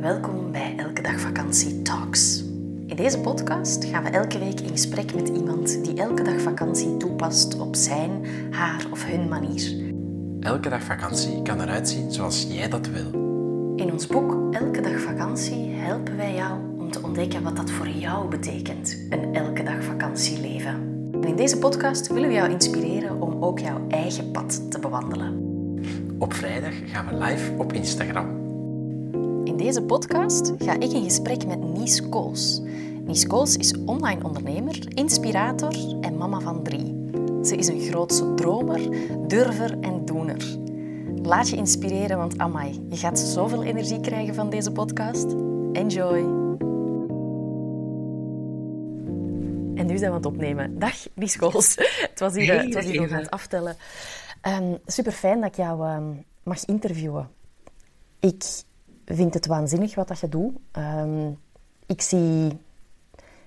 Welkom bij Elke Dag Vakantie Talks. In deze podcast gaan we elke week in gesprek met iemand die elke dag vakantie toepast op zijn, haar of hun manier. Elke dag vakantie kan eruit zien zoals jij dat wil. In ons boek Elke Dag Vakantie helpen wij jou om te ontdekken wat dat voor jou betekent, een elke dag vakantieleven. En in deze podcast willen we jou inspireren om ook jouw eigen pad te bewandelen. Op vrijdag gaan we live op Instagram. In deze podcast ga ik in gesprek met Nies Kools. Nies Kools is online ondernemer, inspirator en mama van drie. Ze is een grootse dromer, durver en doener. Laat je inspireren, want amai, je gaat zoveel energie krijgen van deze podcast. Enjoy! En nu zijn we aan het opnemen. Dag, Nies Kools. Het was hier, het was hier nog aan het aftellen. super fijn dat ik jou ehm, mag interviewen. Ik vind het waanzinnig wat dat je doet. Ehm, ik zie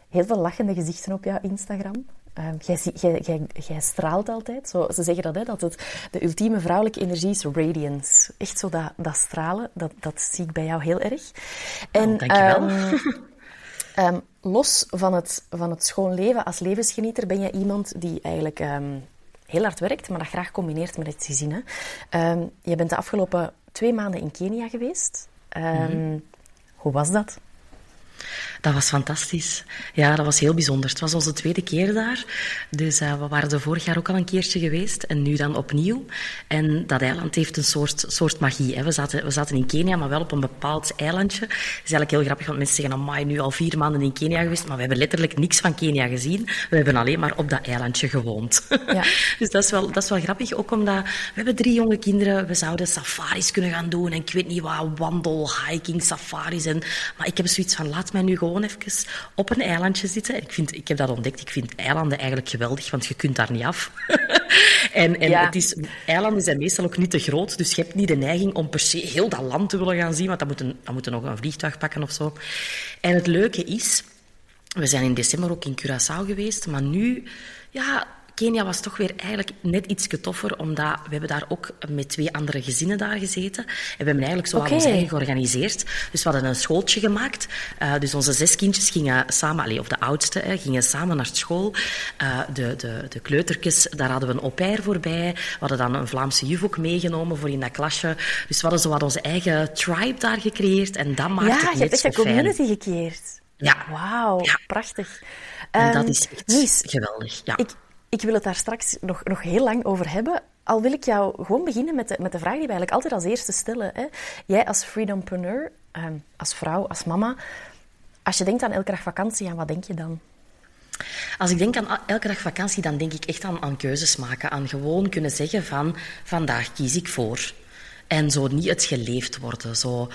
heel veel lachende gezichten op jouw Instagram. Ehm, jij, jij, jij, jij straalt altijd. Zo, ze zeggen dat, hè, dat het, de ultieme vrouwelijke energie is radiance. Echt zo dat, dat stralen, dat, dat zie ik bij jou heel erg. En, Oh, dankjewel. ehm, los van het, van het schoon leven als levensgenieter ben je iemand die eigenlijk heel hard werkt, maar dat graag combineert met het gezin. Je bent de afgelopen twee maanden in Kenia geweest. Ehm, Hoe was dat? Dat was fantastisch. Ja, dat was heel bijzonder. Het was onze tweede keer daar. Dus eh, we waren er vorig jaar ook al een keertje geweest. En nu dan opnieuw. En dat eiland heeft een soort, soort magie. Hè. We, zaten, we zaten in Kenia, maar wel op een bepaald eilandje. Het is eigenlijk heel grappig, want mensen zeggen... Amai, nu al vier maanden in Kenia geweest. Maar we hebben letterlijk niks van Kenia gezien. We hebben alleen maar op dat eilandje gewoond. Ja. dus dat is, wel, dat is wel grappig. Ook omdat we hebben drie jonge kinderen. We zouden safaris kunnen gaan doen. En ik weet niet wat, wandel, hiking, safaris. En, maar ik heb zoiets van, laat mij nu gewoon even op een eilandje zitten. En ik, vind, ik heb dat ontdekt. Ik vind eilanden eigenlijk geweldig, want je kunt daar niet af. en en Ja. het is, eilanden zijn meestal ook niet te groot. Dus je hebt niet de neiging om per se heel dat land te willen gaan zien. Want dan moet, een, dan moet je nog een vliegtuig pakken of zo. En het leuke is... We zijn in december ook in Curaçao geweest, maar nu, ja, Kenia was toch weer eigenlijk net iets toffer, omdat we hebben daar ook met twee andere gezinnen daar gezeten. En we hebben eigenlijk zo Oké. aan ons eigen georganiseerd. Dus we hadden een schooltje gemaakt. Eh, dus onze zes kindjes gingen samen, allee, of de oudste, hè, gingen samen naar school. Eh, de, de, de kleutertjes, daar hadden we een au pair voorbij. We hadden dan een Vlaamse juf ook meegenomen voor in dat klasje. Dus we hadden zo wat onze eigen tribe daar gecreëerd. En dat maakt ja, het je net hebt echt zo een community gekeerd. Ja. Wauw, Ja. prachtig. En dat Ehm, is echt geweldig. Ja. Ik, ik wil het daar straks nog, nog heel lang over hebben. Al wil ik jou gewoon beginnen met de, met de vraag die we eigenlijk altijd als eerste stellen. Hè. Jij als freedompreneur, ehm, als vrouw, als mama, als je denkt aan elke dag vakantie, aan wat denk je dan? Als ik denk aan elke dag vakantie, dan denk ik echt aan, aan keuzes maken. Aan gewoon kunnen zeggen van, vandaag kies ik voor. En zo niet het geleefd worden. Zo,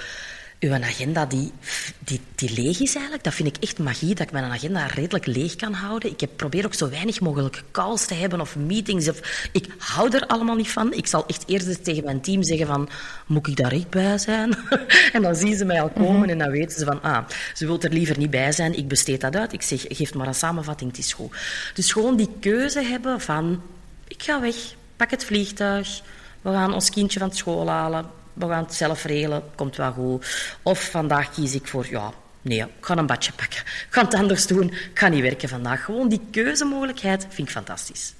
uw agenda die, die, die leeg is eigenlijk, dat vind ik echt magie, dat ik mijn agenda redelijk leeg kan houden. Ik heb, probeer ook zo weinig mogelijk calls te hebben of meetings. Of, ik hou er allemaal niet van. Ik zal echt eerst tegen mijn team zeggen van, moet ik daar echt bij zijn? en dan zien ze mij al komen en dan weten ze van, ah, ze wil er liever niet bij zijn. Ik besteed dat uit. Ik zeg, geef maar een samenvatting, het is goed. Dus gewoon die keuze hebben van, ik ga weg, pak het vliegtuig, we gaan ons kindje van school halen, we gaan het zelf regelen, komt wel goed. Of vandaag kies ik voor, ja, nee, ik ga een badje pakken. Ik ga het anders doen, ik ga niet werken vandaag. Gewoon die keuzemogelijkheid vind ik fantastisch.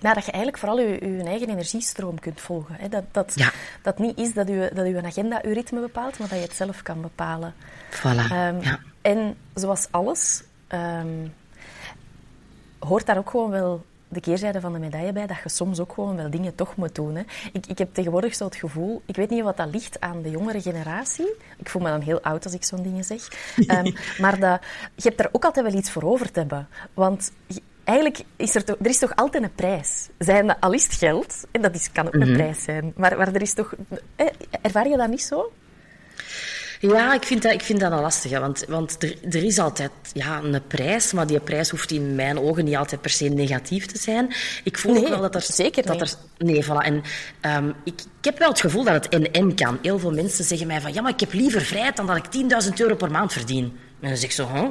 Nou, dat je eigenlijk vooral je, je eigen energiestroom kunt volgen. Hè. Dat, dat, Ja. dat niet is dat je, dat je agenda je ritme bepaalt, maar dat je het zelf kan bepalen. Voilà, Ehm, ja. En zoals alles, ehm, hoort daar ook gewoon wel de keerzijde van de medaille bij, dat je soms ook gewoon wel dingen toch moet doen. Hè. Ik, ik heb tegenwoordig zo het gevoel, ik weet niet wat dat ligt aan de jongere generatie. Ik voel me dan heel oud als ik zo'n dingen zeg. Ehm, maar dat, je hebt er ook altijd wel iets voor over te hebben. Want eigenlijk is er, toch, er is toch altijd een prijs. Zijn dat, al is het geld, en dat is, kan ook een prijs zijn, maar, maar er is toch... eh, Ervaar je dat niet zo? Ja, ik vind dat, ik vind dat een lastige. Want, want er, er is altijd ja, een prijs, maar die prijs hoeft in mijn ogen niet altijd per se negatief te zijn. Ik voel Nee, ook wel dat er... zeker dat. Er, nee, voilà. En ehm, ik, ik heb wel het gevoel dat het en-en kan. Heel veel mensen zeggen mij van, ja, maar ik heb liever vrijheid dan dat ik 10.000 euro per maand verdien. En dan zeg ik zo, huh?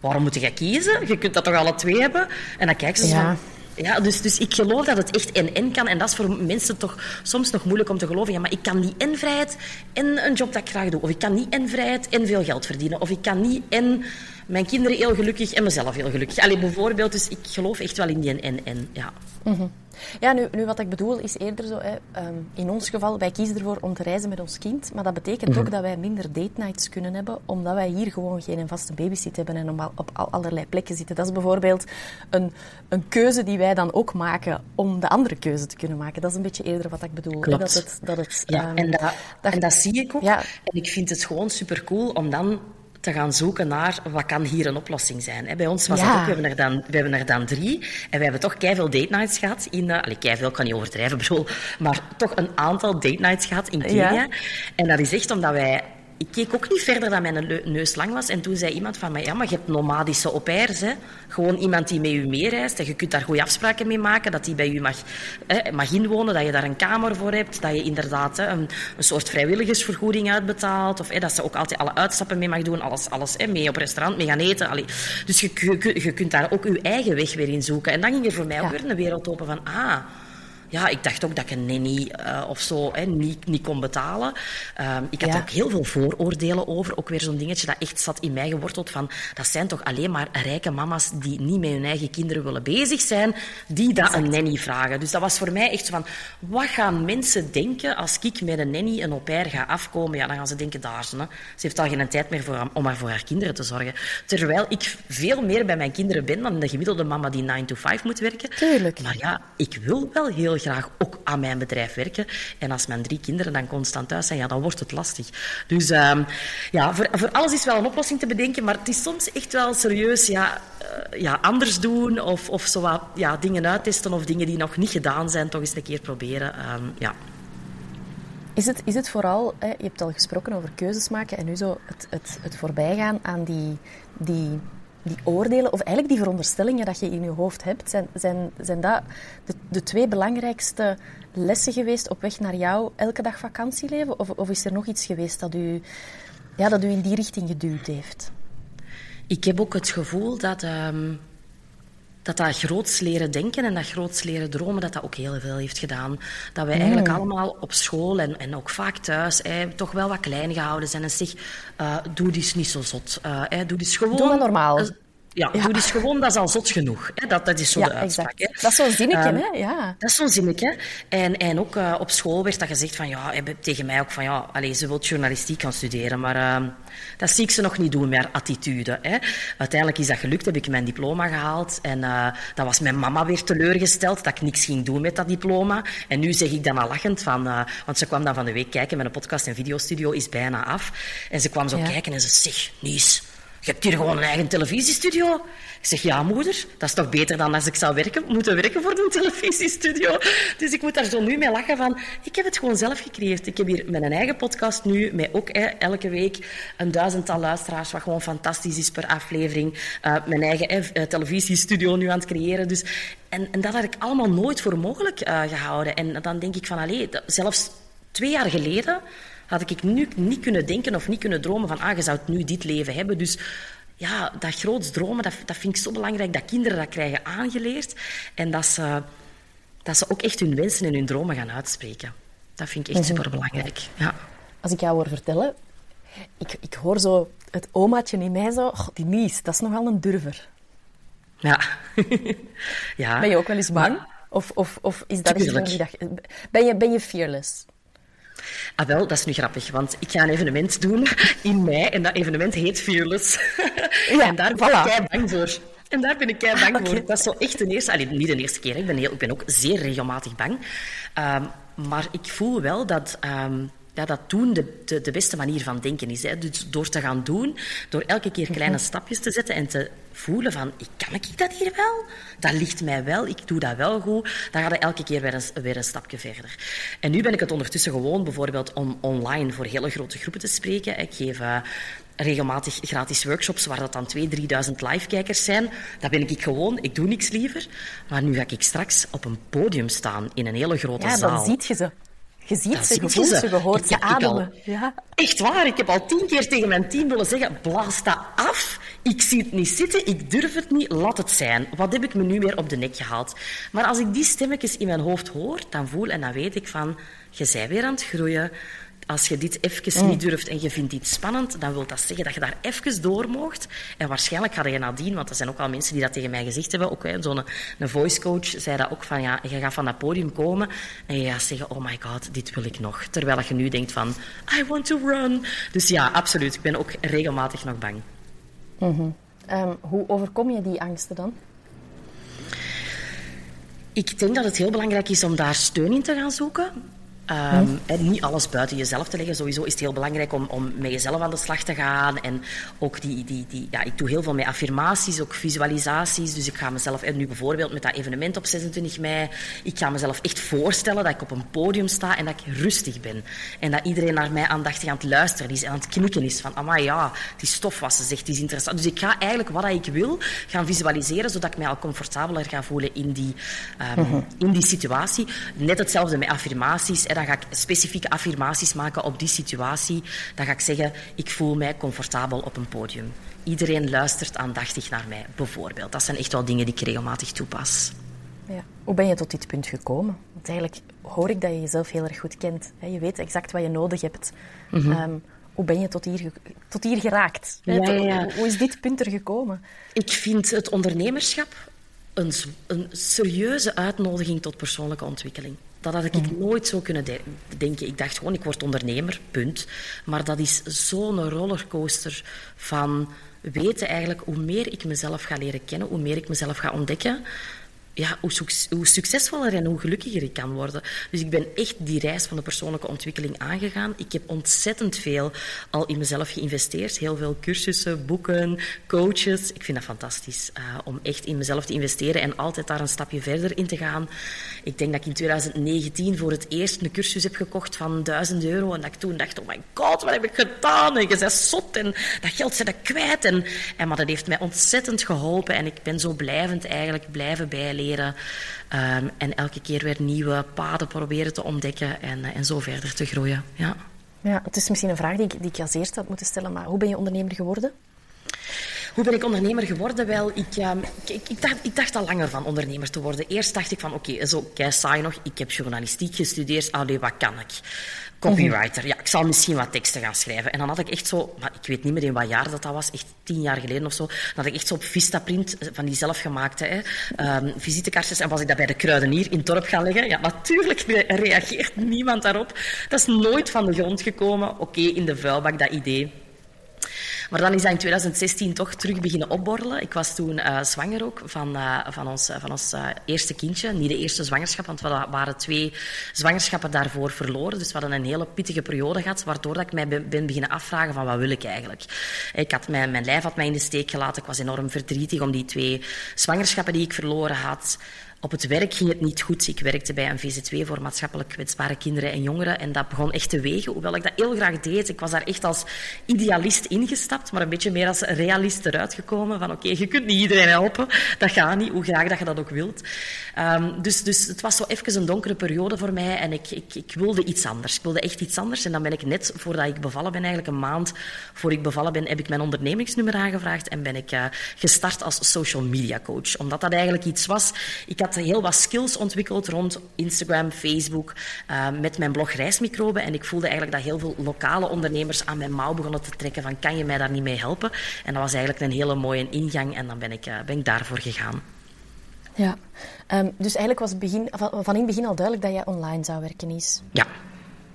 waarom moet jij kiezen? Je kunt dat toch alle twee hebben? En dan kijken ze zo Ja. van, Ja, dus, dus ik geloof dat het echt en-en kan. En dat is voor mensen toch soms nog moeilijk om te geloven. Ja, maar ik kan niet en vrijheid en een job dat ik graag doe. Of ik kan niet en vrijheid en veel geld verdienen. Of ik kan niet en mijn kinderen heel gelukkig en mezelf heel gelukkig. Alleen bijvoorbeeld, dus ik geloof echt wel in die en-en. Ja. Mhm. Ja, nu, nu wat ik bedoel is eerder zo, hè, ehm, in ons geval, wij kiezen ervoor om te reizen met ons kind, maar dat betekent Mhm. ook dat wij minder date nights kunnen hebben, omdat wij hier gewoon geen vaste babysit hebben en op, op al- allerlei plekken zitten. Dat is bijvoorbeeld een, een keuze die wij dan ook maken om de andere keuze te kunnen maken. Dat is een beetje eerder wat ik bedoel. hè, Klopt. Dat het, dat het, Ja, ehm, en, dat, dat- en dat zie ik ook. Ja. En ik vind het gewoon supercool om dan te gaan zoeken naar wat kan hier een oplossing zijn. Bij ons was Ja. dat ook, we hebben, er dan, we hebben er dan drie. En we hebben toch keiveel date nights gehad. In, uh, allee, keiveel, kan niet overdrijven, bedoel, maar toch een aantal date nights gehad in Kenia. Ja. En dat is echt omdat wij... Ik keek ook niet verder dan mijn neus lang was. En toen zei iemand van, maar ja, maar je hebt nomadische au pairs, hè. Gewoon iemand die met u meereist. En je kunt daar goede afspraken mee maken. Dat die bij u mag, hè, mag inwonen. Dat je daar een kamer voor hebt. Dat je inderdaad hè, een, een soort vrijwilligersvergoeding uitbetaalt. Of hè, dat ze ook altijd alle uitstappen mee mag doen. Alles, alles hè, mee op restaurant, mee gaan eten. Allee. Dus je, je, je kunt daar ook je eigen weg weer in zoeken. En dan ging er voor mij ook weer een wereld open van... Ah, ja, ik dacht ook dat ik een nanny eh, of zo hè, niet, niet kon betalen. Ehm, ik had Ja. er ook heel veel vooroordelen over. Ook weer zo'n dingetje dat echt zat in mij geworteld van... Dat zijn toch alleen maar rijke mama's die niet met hun eigen kinderen willen bezig zijn, die dat een nanny vragen. Dus dat was voor mij echt zo van... Wat gaan mensen denken als ik met een nanny, een au pair, ga afkomen? Ja, dan gaan ze denken, daar ze, hè. Ze heeft al geen tijd meer voor, om maar voor haar kinderen te zorgen. Terwijl ik veel meer bij mijn kinderen ben dan de gemiddelde mama die 9 to 5 moet werken. Tuurlijk. Maar ja, ik wil wel heel graag ook aan mijn bedrijf werken. En als mijn drie kinderen dan constant thuis zijn, ja, dan wordt het lastig. Dus ehm, ja, voor, voor alles is wel een oplossing te bedenken, maar het is soms echt wel serieus ja, eh, ja, anders doen of, of zo ja, dingen uittesten of dingen die nog niet gedaan zijn, toch eens een keer proberen. Ehm, ja. Is het, is het vooral, hè, je hebt al gesproken over keuzes maken en nu zo het, het, het voorbijgaan aan die, die, die oordelen, of eigenlijk die veronderstellingen dat je in je hoofd hebt, zijn, zijn, zijn dat de, de twee belangrijkste lessen geweest op weg naar jouw elke dag vakantieleven? Of, of is er nog iets geweest dat u, ja, dat u in die richting geduwd heeft? Ik heb ook het gevoel dat, ehm, dat dat groots leren denken en dat groots leren dromen, dat dat ook heel veel heeft gedaan. Dat wij eigenlijk allemaal op school en, en ook vaak thuis eh, toch wel wat klein gehouden zijn. En zeg, eh, doe dus niet zo zot. Eh, eh, doe dus gewoon... Doe maar normaal. Eh, ja, Ja. doe dus gewoon, dat is al zot genoeg. Hè? Dat, dat is zo Ja, de uitspraak. Hè? Dat is zo'n zinnetje, Ehm, hè? Ja. Dat is zo'n zinnetje. En, en ook eh, op school werd dat gezegd van, ja, eh, tegen mij ook van, ja, allez, ze wil journalistiek gaan studeren, maar ehm, dat zie ik ze nog niet doen met haar attitude. Hè. Uiteindelijk is dat gelukt, heb ik mijn diploma gehaald en uh, dan was mijn mama weer teleurgesteld dat ik niks ging doen met dat diploma. En nu zeg ik dan al lachend van, uh, want ze kwam dan van de week kijken, mijn podcast en videostudio is bijna af. En ze kwam zo ja. kijken en ze zegt, Nies, je hebt hier gewoon een eigen televisiestudio. Ik zeg, ja moeder, dat is toch beter dan als ik zou werken, moeten werken voor een televisiestudio. Dus ik moet daar zo nu mee lachen van, ik heb het gewoon zelf gecreëerd. Ik heb hier mijn eigen podcast nu, met ook hè, elke week een duizendtal luisteraars, wat gewoon fantastisch is per aflevering. Uh, mijn eigen eh, televisiestudio nu aan het creëren. Dus, en, en dat had ik allemaal nooit voor mogelijk uh, gehouden. En dan denk ik van, allee, zelfs twee jaar geleden had ik nu niet kunnen denken of niet kunnen dromen van, ah, je zou nu dit leven hebben. Dus ja, dat groots dromen, dat, dat vind ik zo belangrijk, dat kinderen dat krijgen aangeleerd. En dat ze, dat ze ook echt hun wensen en hun dromen gaan uitspreken. Dat vind ik echt superbelangrijk. Ja. Als ik jou hoor vertellen, ik, ik hoor zo het omaatje in mij zo, oh, die Nies, dat is nogal een durver. Ja. ja. Ben je ook wel eens bang? Maar, of, of, of is dat die dag... Ben je, ben je fearless? Ah, wel, dat is nu grappig, want ik ga een evenement doen in mei en dat evenement heet Fearless. Ja, en daar ben voilà. ik bang voor. En daar ben ik kei bang okay. voor. Dat is zo echt de eerste, allee, niet de eerste keer, ik ben, heel, ik ben ook zeer regelmatig bang. Um, maar ik voel wel dat... Um, ja, dat doen de, de, de, beste manier van denken is. Hè. Dus door te gaan doen, door elke keer kleine stapjes te zetten en te voelen van, kan ik dat hier wel? Dat ligt mij wel, ik doe dat wel goed. Dan gaat het elke keer weer een, weer een stapje verder. En nu ben ik het ondertussen gewoon bijvoorbeeld om online voor hele grote groepen te spreken. Ik geef uh, regelmatig gratis workshops waar dat dan 2.000, 3.000 live-kijkers zijn. Dat ben ik gewoon, ik doe niks liever. Maar nu ga ik straks op een podium staan in een hele grote ja, zaal. Ja, dan ziet je ze. Je ziet ze, je voelt ze, je hoort ze ademen. Ja. Echt waar, ik heb al tien keer tegen mijn team willen zeggen, blaas dat af. ik zie het niet zitten, ik durf het niet, laat het zijn. Wat heb ik me nu weer op de nek gehaald? Maar als ik die stemmetjes in mijn hoofd hoor, dan voel en dan weet ik van, je bent weer aan het groeien. Als je dit even niet durft en je vindt dit spannend, dan wil dat zeggen dat je daar even door moogt. En waarschijnlijk ga je nadien, want er zijn ook al mensen die dat tegen mij gezegd hebben, ook zo'n een voice coach zei dat ook van, ja, je gaat van dat podium komen en je gaat zeggen, oh my god, dit wil ik nog. Terwijl je nu denkt van, I want to run. Dus ja, absoluut. Ik ben ook regelmatig nog bang. Ehm, hoe overkom je die angsten dan? Ik denk dat het heel belangrijk is om daar steun in te gaan zoeken. Ehm, en niet alles buiten jezelf te leggen. Sowieso is het heel belangrijk om, om met jezelf aan de slag te gaan. En ook die, die, die, ja, ik doe heel veel met affirmaties, ook visualisaties. Dus ik ga mezelf, en nu bijvoorbeeld met dat evenement op 26 mei, ik ga mezelf echt voorstellen dat ik op een podium sta en dat ik rustig ben. En dat iedereen naar mij aandachtig aan het luisteren is en aan het knikken is van, amai ja, die stof was ze zegt, die is interessant. Dus ik ga eigenlijk wat ik wil gaan visualiseren, zodat ik mij al comfortabeler ga voelen in die, ehm, in die situatie. Net hetzelfde met affirmaties dan ga ik specifieke affirmaties maken op die situatie. Dan ga ik zeggen, ik voel mij comfortabel op een podium. Iedereen luistert aandachtig naar mij, bijvoorbeeld. Dat zijn echt wel dingen die ik regelmatig toepas. Ja. Hoe ben je tot dit punt gekomen? Want eigenlijk hoor ik dat je jezelf heel erg goed kent. Je weet exact wat je nodig hebt. Ehm, hoe ben je tot hier, tot hier geraakt? Ja, ja, ja. Hoe is dit punt er gekomen? Ik vind het ondernemerschap een, een serieuze uitnodiging tot persoonlijke ontwikkeling. Dat had ik nooit zo kunnen de denken. Ik dacht gewoon, ik word ondernemer, punt. Maar dat is zo'n rollercoaster van weten eigenlijk hoe meer ik mezelf ga leren kennen, hoe meer ik mezelf ga ontdekken, ja, hoe, succesvoller en hoe gelukkiger ik kan worden. Dus ik ben echt die reis van de persoonlijke ontwikkeling aangegaan. Ik heb ontzettend veel al in mezelf geïnvesteerd. Heel veel cursussen, boeken, coaches. Ik vind dat fantastisch uh, om echt in mezelf te investeren en altijd daar een stapje verder in te gaan. Ik denk dat ik in 2019 voor het eerst een cursus heb gekocht van 1000 euro. En dat ik toen dacht, oh my god, wat heb ik gedaan? En je bent zot en dat geld zit ik kwijt. En, maar dat heeft mij ontzettend geholpen. En ik ben zo blijvend eigenlijk blijven bijleren Ehm, en elke keer weer nieuwe paden proberen te ontdekken en, eh, en zo verder te groeien. Ja. Ja, het is misschien een vraag die ik, die ik als eerste had moeten stellen, maar hoe ben je ondernemer geworden? Hoe ben ik ondernemer geworden? Wel, ik, uh, ik, ik, dacht, ik dacht al langer van ondernemer te worden. Eerst dacht ik van, oké, zo kei saai nog. Ik heb journalistiek gestudeerd. Allee, wat kan ik? Copywriter. Ja, ik zal misschien wat teksten gaan schrijven. En dan had ik echt zo, maar ik weet niet meer in wat jaar dat, dat was, echt tien jaar geleden of zo, dan had ik echt zo op Vistaprint, eh, van die zelfgemaakte hè, um, visitekaartjes, en was ik dat bij de kruidenier in het dorp gaan leggen. Ja, natuurlijk reageert niemand daarop. Dat is nooit van de grond gekomen. Oké, in de vuilbak, dat idee. Maar dan is dat in 2016 toch terug beginnen opborrelen. Ik was toen uh, zwanger ook van, uh, van ons, van ons eerste kindje. Niet de eerste zwangerschap, want we waren twee zwangerschappen daarvoor verloren. Dus we hadden een hele pittige periode gehad, waardoor dat ik mij ben beginnen afvragen van wat wil ik eigenlijk. Ik had mijn, mijn lijf had mij in de steek gelaten. Ik was enorm verdrietig om die twee zwangerschappen die ik verloren had. Op het werk ging het niet goed. Ik werkte bij een VZ2 voor maatschappelijk kwetsbare kinderen en jongeren. En dat begon echt te wegen, hoewel ik dat heel graag deed. Ik was daar echt als idealist ingestapt, maar een beetje meer als realist eruit gekomen. Van oké, je kunt niet iedereen helpen. Dat gaat niet, hoe graag dat je dat ook wilt. Um, dus, dus het was zo even een donkere periode voor mij. En ik, ik, ik wilde iets anders. Ik wilde echt iets anders. En dan ben ik net voordat ik bevallen ben, eigenlijk een maand voor ik bevallen ben, heb ik mijn ondernemingsnummer aangevraagd. En ben ik uh, gestart als social media coach. Omdat dat eigenlijk iets was. Ik had heel wat skills ontwikkeld rond Instagram, Facebook, uh, met mijn blog Reismicroben. En ik voelde eigenlijk dat heel veel lokale ondernemers aan mijn mouw begonnen te trekken van kan je mij daar niet mee helpen? En dat was eigenlijk een hele mooie ingang en dan ben ik, uh, ben ik daarvoor gegaan. Ja, um, dus eigenlijk was het begin, van, van in het begin al duidelijk dat jij online zou werken is. Ja,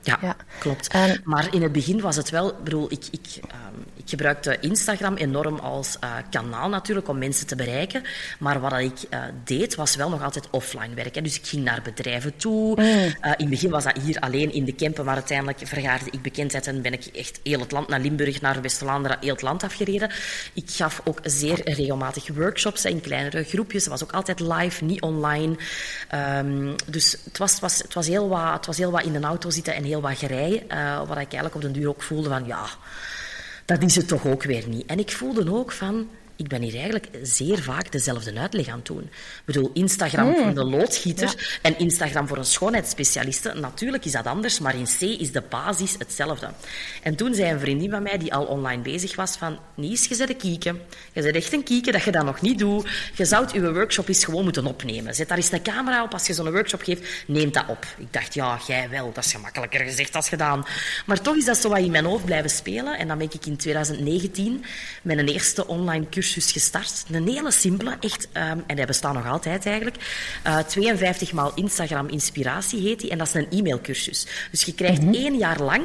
ja, ja. klopt. Um, maar in het begin was het wel, bedoel, ik, ik, um, ik gebruikte Instagram enorm als uh, kanaal natuurlijk om mensen te bereiken. Maar wat ik uh, deed, was wel nog altijd offline werken. Dus ik ging naar bedrijven toe. Mm. Uh, in het begin was dat hier alleen in de Kempen, maar uiteindelijk vergaarde ik bekendheid en ben ik echt heel het land naar Limburg, naar West-Vlaanderen, heel het land afgereden. Ik gaf ook zeer regelmatig workshops in kleinere groepjes. Het was ook altijd live, niet online. Um, dus het was, het, was, het, was heel wat, het was heel wat in de auto zitten en heel wat gerij. wat ik eigenlijk op den duur ook voelde van ja dat is het toch ook weer niet. En ik voelde ook van, ik ben hier eigenlijk zeer vaak dezelfde uitleg aan het doen. Ik bedoel, Instagram voor de loodgieter en Instagram voor een schoonheidsspecialiste. Natuurlijk is dat anders, maar in C is de basis hetzelfde. En toen zei een vriendin van mij, die al online bezig was, van... Nies, je bent een kieken. Je bent echt een kieken dat je dat nog niet doet. Je zou je workshop eens gewoon moeten opnemen. Zet daar eens een camera op. Als je zo'n workshop geeft, neem dat op. Ik dacht, ja, jij wel. Dat is gemakkelijker gezegd als gedaan. Maar toch is dat zo wat in mijn hoofd blijven spelen. En dan ben ik in 2019 met een eerste online cursus gestart. Een hele simpele, echt, um, en die bestaan nog altijd eigenlijk. Uh, 52 maal Instagram Inspiratie heet die. En dat is een e-mailcursus. Dus je krijgt mm -hmm. één jaar lang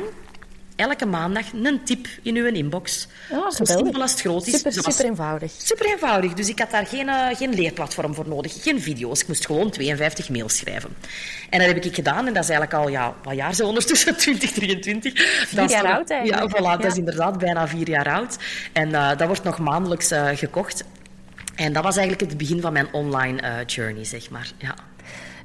elke maandag een tip in uw inbox. Oh, Zo simpel als het groot is. Super, super eenvoudig. Super eenvoudig. Dus ik had daar geen, uh, geen leerplatform voor nodig, geen video's. Ik moest gewoon 52 mails schrijven. En dat heb ik gedaan en dat is eigenlijk al ja, wat jaar zo ondertussen, 2023. Vier dat jaar oud eigenlijk. Ja, voilà, ja. dat is inderdaad bijna vier jaar oud. En uh, dat wordt nog maandelijks uh, gekocht. En dat was eigenlijk het begin van mijn online journey, zeg maar. Ja.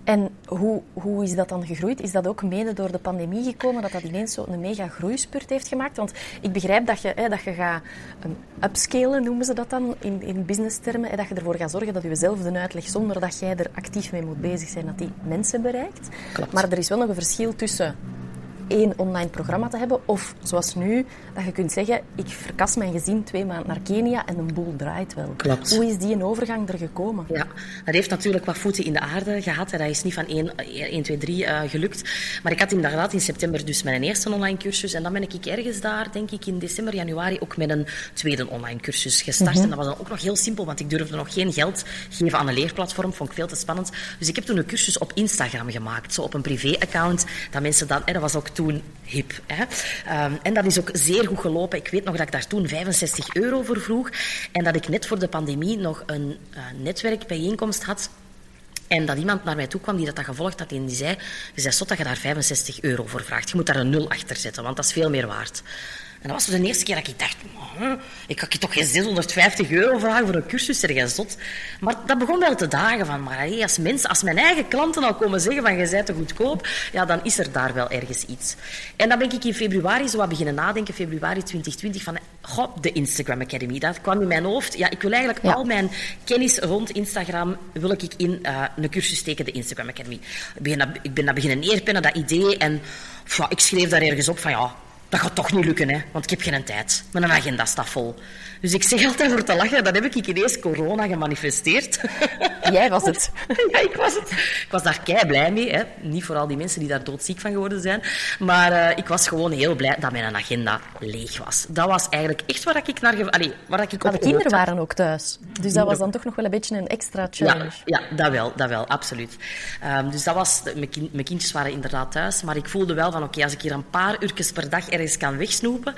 En hoe, hoe is dat dan gegroeid? Is dat ook mede door de pandemie gekomen, dat dat ineens zo een mega groeispurt heeft gemaakt? Want ik begrijp dat je, hè, dat je gaat um, upscalen, noemen ze dat dan, in, in businesstermen. Hè, dat je ervoor gaat zorgen dat je zelf de uitleg, zonder dat jij er actief mee moet bezig zijn, dat die mensen bereikt. Klopt. Maar er is wel nog een verschil tussen één online programma te hebben. Of zoals nu, dat je kunt zeggen, ik verkas mijn gezin twee maanden naar Kenia en een boel draait wel. Klopt. Hoe is die een overgang er gekomen? Ja, dat heeft natuurlijk wat voeten in de aarde gehad. En dat is niet van 1, 1 2, 3 uh, gelukt. Maar ik had inderdaad in september dus mijn eerste online cursus. En dan ben ik ergens daar, denk ik, in december, januari ook met een tweede online cursus gestart. Mm -hmm. En dat was dan ook nog heel simpel, want ik durfde nog geen geld geven aan een leerplatform. Vond ik veel te spannend. Dus ik heb toen een cursus op Instagram gemaakt. Zo op een privé-account. Dat mensen dan, hè, dat was ook toen hip. Um, en dat is ook zeer goed gelopen. Ik weet nog dat ik daar toen 65 euro voor vroeg. En dat ik net voor de pandemie nog een uh, netwerkbijeenkomst had. En dat iemand naar mij toe kwam die dat, dat gevolgd had en die zei, je zei zot dat je daar 65 euro voor vraagt. Je moet daar een nul achter zetten, want dat is veel meer waard. En dat was de eerste keer dat ik dacht, ik kan je toch geen 650 euro vragen voor een cursus, er zot. Maar dat begon wel te dagen van, maar hey, als mensen, als mijn eigen klanten al komen zeggen van, je bent te goedkoop, ja, dan is er daar wel ergens iets. En dan ben ik in februari zo wat beginnen nadenken, februari 2020, van, goh, de Instagram Academy. Dat kwam in mijn hoofd. Ja, ik wil eigenlijk ja. al mijn kennis rond Instagram, wil ik in uh, een cursus steken, de Instagram Academy. Ik ben dat, ik ben dat beginnen neerpennen, dat idee, en ja, ik schreef daar ergens op van, ja, dat gaat toch niet lukken, hè? want ik heb geen tijd. Mijn agenda staat vol. Dus ik zeg altijd voor te lachen, dan heb ik ineens corona gemanifesteerd. Jij was het. ja, ik was het. Ik was daar kei blij mee. Hè. Niet voor al die mensen die daar doodziek van geworden zijn. Maar uh, ik was gewoon heel blij dat mijn agenda leeg was. Dat was eigenlijk echt waar ik naar... Allee, waar ik maar de kinderen had. waren ook thuis. Dus dat was dan toch nog wel een beetje een extra challenge. Ja, ja dat wel, dat wel, absoluut. Um, dus dat was... Mijn, kind, mijn, kindjes waren inderdaad thuis. Maar ik voelde wel van, oké, okay, als ik hier een paar uurtjes per dag ergens kan wegsnoepen...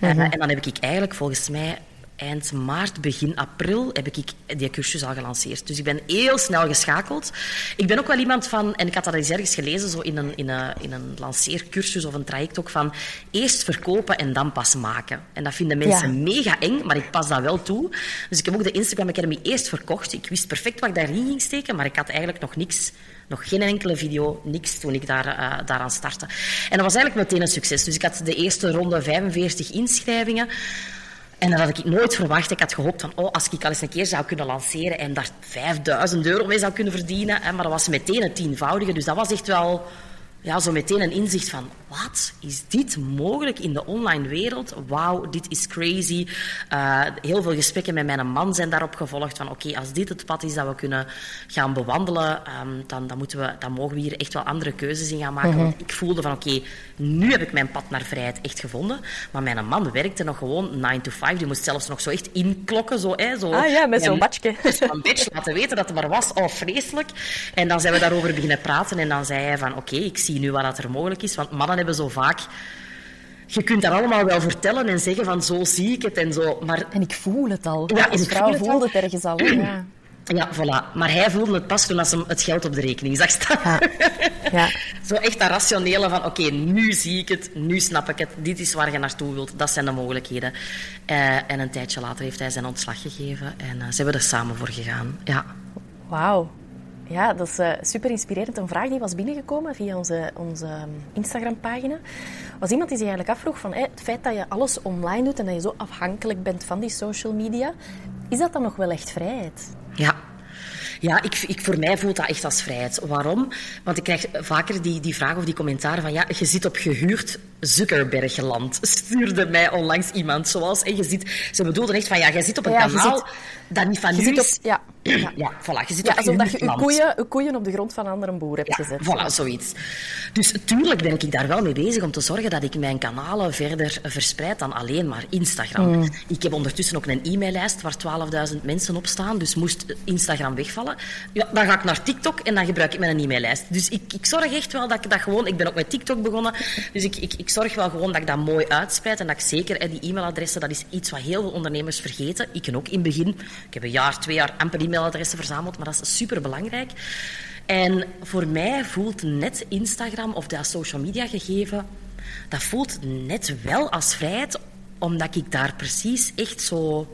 Mm -hmm. uh, en dan heb ik eigenlijk volgens mij eind maart, begin april heb ik die cursus al gelanceerd. Dus ik ben heel snel geschakeld. Ik ben ook wel iemand van, en ik had dat eens ergens gelezen, zo in een, in een, in een lanceercursus of een traject ook, van eerst verkopen en dan pas maken. En dat vinden mensen ja. mega eng, maar ik pas dat wel toe. Dus ik heb ook de Instagram Academy eerst verkocht. Ik wist perfect wat ik daarin ging steken, maar ik had eigenlijk nog niks nog geen enkele video, niks toen ik daar, uh, daaraan startte. En dat was eigenlijk meteen een succes. Dus ik had de eerste ronde 45 inschrijvingen. En dat had ik nooit verwacht. Ik had gehoopt van, oh, als ik al eens een keer zou kunnen lanceren en daar 5000 euro mee zou kunnen verdienen. Maar dat was meteen het tienvoudige. Dus dat was echt wel ja, zo meteen een inzicht van, wat is dit mogelijk in de online wereld? Wauw, dit is crazy. Uh, heel veel gesprekken met mijn man zijn daarop gevolgd van, oké, okay, als dit het pad is dat we kunnen gaan bewandelen, um, dan, dan, moeten we, dan mogen we hier echt wel andere keuzes in gaan maken. Mm -hmm. Want ik voelde van, oké, okay, nu heb ik mijn pad naar vrijheid echt gevonden. Maar mijn man werkte nog gewoon 9 to 5. Die moest zelfs nog zo echt inklokken. Zo, hè, zo, ah ja, met zo'n badje. Een beetje laten weten dat het maar was. Oh, vreselijk. En dan zijn we daarover beginnen praten. En dan zei hij van, oké, okay, ik zie nu wat er mogelijk is. Want mannen hebben zo vaak... Je kunt daar allemaal wel vertellen en zeggen van zo zie ik het en zo, maar... En ik voel het al. Ja, Als vrouw voel voelt het ergens al. Ja. Ja, voilà. Maar hij voelde het pas toen als hem het geld op de rekening zag staan. Ja. ja. Zo echt dat rationele van, oké, okay, nu zie ik het, nu snap ik het, dit is waar je naartoe wilt, dat zijn de mogelijkheden. Uh, en een tijdje later heeft hij zijn ontslag gegeven en uh, zijn we er samen voor gegaan. Ja. Wauw. Ja, dat is uh, super inspirerend. Een vraag die was binnengekomen via onze, onze Instagram-pagina was iemand die zich eigenlijk afvroeg van hey, het feit dat je alles online doet en dat je zo afhankelijk bent van die social media, is dat dan nog wel echt vrijheid? Ja, ja, ik, ik, voor mij voelt dat echt als vrijheid. Waarom? Want ik krijg vaker die, die vraag of die commentaren van ja, je zit op gehuurd Zuckerbergland. Stuurde mij onlangs iemand zoals. En je zit, ze bedoelden echt van ja, jij zit op een kanaal zit, dat niet van nu is. ja. Ja, ja voilà, je zit ja, alsof dat je koeien, koeien op de grond van een andere boer hebt ja, gezet. Voilà, zoiets. Dus tuurlijk ben ik daar wel mee bezig om te zorgen dat ik mijn kanalen verder verspreid dan alleen maar Instagram. Mm. Ik heb ondertussen ook een e-maillijst waar 12.000 mensen op staan, dus moest Instagram wegvallen, ja, dan ga ik naar TikTok en dan gebruik ik mijn e-maillijst. Dus ik, ik zorg echt wel dat ik dat gewoon... Ik ben ook met TikTok begonnen, dus ik, ik, ik zorg wel gewoon dat ik dat mooi uitspreid en dat ik zeker... Hè, die e-mailadressen, dat is iets wat heel veel ondernemers vergeten. Ik ook in het begin. Ik heb een jaar, twee jaar amper e-mailadressen verzameld, maar dat is super belangrijk. En voor mij voelt net Instagram of dat social media gegeven, dat voelt net wel als vrijheid, omdat ik daar precies echt zo,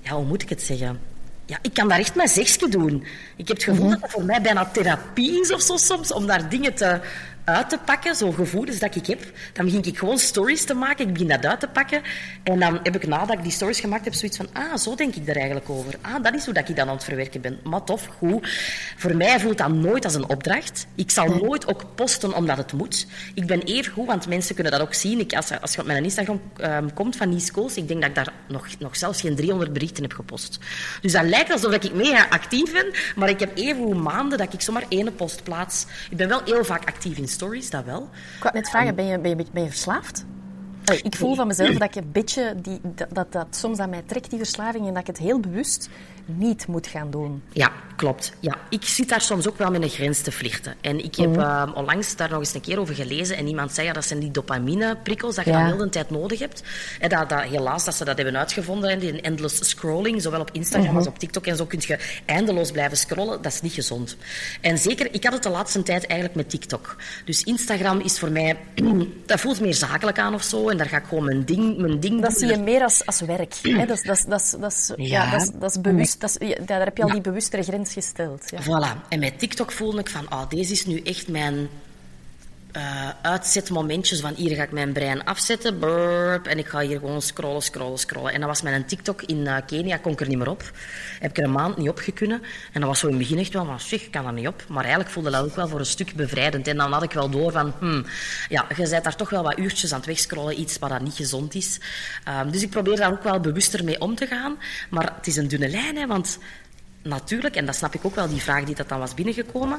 ja, hoe moet ik het zeggen? Ja, ik kan daar echt mijn zegje doen. Ik heb het gevoel dat het voor mij bijna therapie is of zo soms, om daar dingen te, uit te pakken, zo gevoelens dat ik heb. Dan begin ik gewoon stories te maken, ik begin dat uit te pakken. En dan heb ik nadat ik die stories gemaakt heb, zoiets van, ah, zo denk ik er eigenlijk over. Ah, dat is hoe dat ik dan aan het verwerken ben. Maar tof, goed. Voor mij voelt dat nooit als een opdracht. Ik zal nooit ook posten omdat het moet. Ik ben even goed, want mensen kunnen dat ook zien. Ik, als, als je op mijn Instagram um, komt van Nice Schools, ik denk dat ik daar nog, nog zelfs geen 300 berichten heb gepost. Dus dat lijkt alsof ik mega actief ben, maar ik heb even maanden dat ik zomaar één post plaats. Ik ben wel heel vaak actief in stories, dat wel. Ik wou net vragen, ben je, ben je, ben je verslaafd? Allee, ik voel van mezelf dat ik een beetje die, dat, dat, dat soms aan mij trekt, die verslaving, en dat ik het heel bewust niet moet gaan doen. Ja, klopt. Ja. Ik zit daar soms ook wel met een grens te flirten. En ik heb Mhm. uh, onlangs daar nog eens een keer over gelezen en iemand zei, ja, dat zijn die dopamine-prikkels dat je Ja. dan heel de tijd nodig hebt. En dat, dat, helaas dat ze dat hebben uitgevonden, hè, die endless scrolling, zowel op Instagram Mhm. als op TikTok en zo kun je eindeloos blijven scrollen. Dat is niet gezond. En zeker, ik had het de laatste tijd eigenlijk met TikTok. Dus Instagram is voor mij, dat voelt meer zakelijk aan of zo. En daar ga ik gewoon mijn ding, mijn ding Dat doen. zie je meer als, als werk. Hè? Dat, dat, is, dat, is, dat, is, ja. Dat, dat is bewust. Dat is, ja, daar heb je al die bewustere grens gesteld. Ja. Voilà. En met TikTok voelde ik van, ah, deze is nu echt mijn eh uitzetmomentjes van hier ga ik mijn brein afzetten, burp, en ik ga hier gewoon scrollen, scrollen, scrollen. En dat was mijn TikTok in eh, Kenia, kon ik er niet meer op. Heb ik er een maand niet op kunnen. En dat was zo in het begin echt wel, maar zeg, kan er niet op. Maar eigenlijk voelde dat ook wel voor een stuk bevrijdend. En dan had ik wel door van, hmm, ja, je bent daar toch wel wat uurtjes aan het wegscrollen, iets wat dat niet gezond is. Ehm, dus ik probeer daar ook wel bewuster mee om te gaan. Maar het is een dunne lijn, hè, want natuurlijk, en dat snap ik ook wel, die vraag die dat dan was binnengekomen.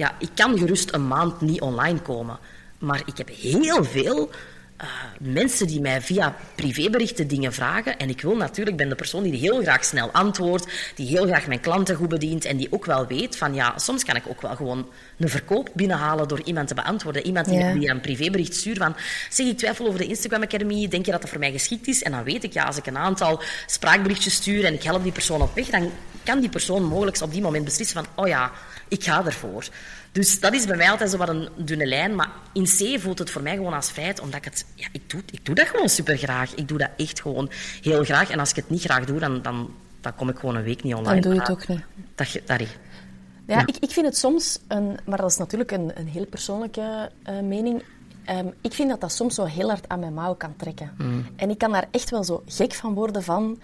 Ja, ik kan gerust een maand niet online komen. Maar ik heb heel veel eh, mensen die mij via privéberichten dingen vragen. En ik wil natuurlijk, ben de persoon die heel graag snel antwoordt, die heel graag mijn klanten goed bedient en die ook wel weet van ja, soms kan ik ook wel gewoon een verkoop binnenhalen door iemand te beantwoorden. Iemand die Ja. een privébericht stuurt van zeg, ik twijfel over de Instagram Academy, denk je dat dat voor mij geschikt is? En dan weet ik, ja, als ik een aantal spraakberichtjes stuur en ik help die persoon op weg, dan kan die persoon mogelijk op die moment beslissen van, oh ja, ik ga ervoor. Dus dat is bij mij altijd zo wat een dunne lijn. Maar in C voelt het voor mij gewoon als feit, omdat ik het... Ja, ik doe, ik doe dat gewoon super graag. Ik doe dat echt gewoon heel graag. En als ik het niet graag doe, dan, dan, dan kom ik gewoon een week niet online. Dan doe je het ook niet. Dat, je- dat, Ja, Ja. Ik, ik vind het soms, een, maar dat is natuurlijk een, een heel persoonlijke eh, mening. Ehm, ik vind dat dat soms zo heel hard aan mijn mouw kan trekken. En ik kan daar echt wel zo gek van worden van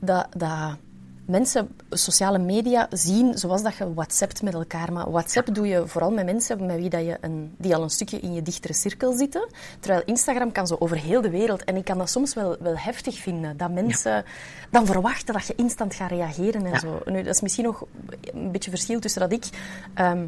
dat, dat mensen sociale media zien zoals dat je WhatsAppt met elkaar. Maar WhatsApp doe je vooral met mensen met wie dat je een, die al een stukje in je dichtere cirkel zitten. Terwijl Instagram kan zo over heel de wereld. En ik kan dat soms wel, wel heftig vinden. Dat mensen dan verwachten dat je instant gaat reageren en Ja. zo. Nu, dat is misschien nog een beetje verschil tussen dat ik ehm,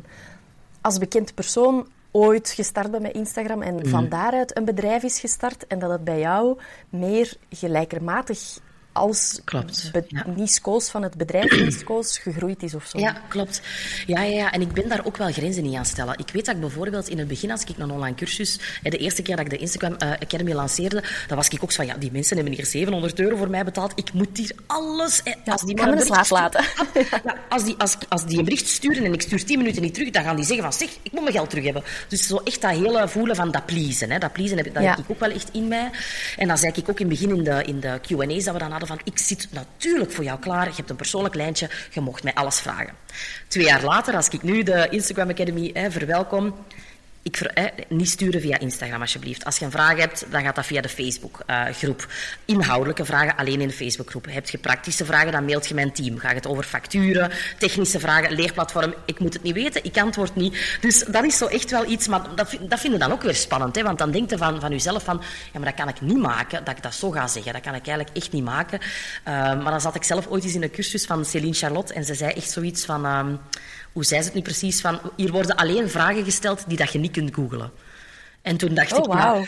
als bekend persoon ooit gestart ben met Instagram en Mhm. van daaruit een bedrijf is gestart en dat het bij jou meer gelijkermatig als Klopt, ja. Nice-Coos van het bedrijf Nice-Coos gegroeid is of zo. Ja, klopt. Ja, ja, ja, en ik ben daar ook wel grenzen niet aan stellen. Ik weet dat ik bijvoorbeeld in het begin, als ik een online cursus... De eerste keer dat ik de Instagram eh, Academy lanceerde, dan was ik ook zo van... Ja, die mensen hebben hier 700 euro voor mij betaald. Ik moet hier alles... Ja, als die ga me in slaap laten. Ja, als, die, als, als die een bericht sturen en ik stuur 10 minuten niet terug, dan gaan die zeggen van... Zeg, ik moet mijn geld terug hebben. Dus zo echt dat hele voelen van dat pleasen. Hè. Dat pleasen heb, dat heb ik ook wel echt in mij. En dan zei ik ook in het begin in de, in de Q&A's dat we dan hadden van... Ik zit natuurlijk voor jou klaar. Je hebt een persoonlijk lijntje. Je mocht mij alles vragen. Twee jaar later, als ik nu de Instagram Academy verwelkom... ik niet sturen via Instagram alsjeblieft. Als je een vraag hebt, dan gaat dat via de Facebook-groep. Inhoudelijke vragen alleen in de Facebook-groep. Heb je praktische vragen, dan mailt je mijn team. Gaat het over facturen, technische vragen, leerplatform? Ik moet het niet weten, ik antwoord niet. Dus dat is zo echt wel iets, maar dat, dat vinden dan ook weer spannend. Hè? Want dan denk je van, van jezelf van, ja, maar dat kan ik niet maken, dat ik dat zo ga zeggen. Dat kan ik eigenlijk echt niet maken. Uh, maar dan zat ik zelf ooit eens in een cursus van Céline Charlotte en ze zei echt zoiets van... Uh, hoe zei ze het nu precies? Van, hier worden alleen vragen gesteld die dat je niet kunt googlen. En toen dacht oh, ik... Wow.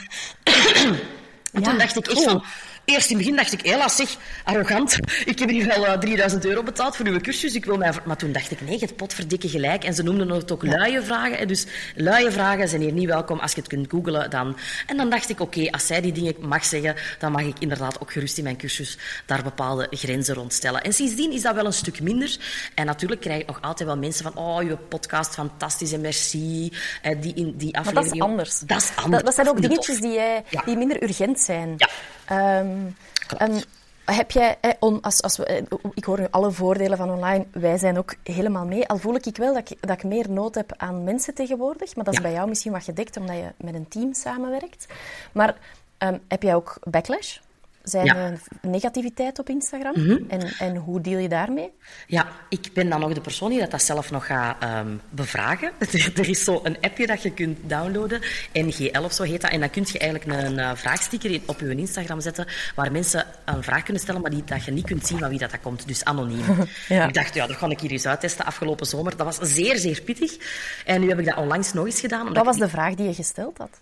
en toen dacht ik echt van... Eerst in het begin dacht ik, hela zeg, arrogant. Ik heb hier wel uh, 3000 euro betaald voor uw cursus. Ik wil mij... Maar toen dacht ik, nee, het potverdikke gelijk. En ze noemden het ook luie vragen. Hè. Dus luie vragen zijn hier niet welkom. Als je het kunt googlen, dan... En dan dacht ik, oké, okay, als zij die dingen mag zeggen, dan mag ik inderdaad ook gerust in mijn cursus daar bepaalde grenzen rondstellen. En sindsdien is dat wel een stuk minder. En natuurlijk krijg ik nog altijd wel mensen van, oh, je podcast, fantastisch en merci. Eh, die, in, die aflevering... Maar dat is anders. Dat is anders. Dat, dat zijn ook dingetjes die, ja. die minder urgent zijn. Ja. Um, en heb jij, als, als we, ik hoor nu alle voordelen van online, wij zijn ook helemaal mee. Al voel ik wel dat ik, dat ik meer nood heb aan mensen tegenwoordig, maar dat is ja. bij jou misschien wat gedekt omdat je met een team samenwerkt. Maar um, heb jij ook backlash? Zijn Ja. er negativiteit op Instagram? Mhm. en, en hoe deal je daarmee? Ja, ik ben dan nog de persoon die dat, dat zelf nog gaat ehm, bevragen. er is zo een appje dat je kunt downloaden, NG11 of zo heet dat. En dan kun je eigenlijk een uh, vraagsticker in, op je Instagram zetten, waar mensen een vraag kunnen stellen, maar die, dat je niet kunt zien van wie dat, dat komt. Dus anoniem. Ja. Ik dacht, ja, dat ga ik hier eens uittesten afgelopen zomer. Dat was zeer, zeer pittig. En nu heb ik dat onlangs nog eens gedaan. Wat was ik- de vraag die je gesteld had?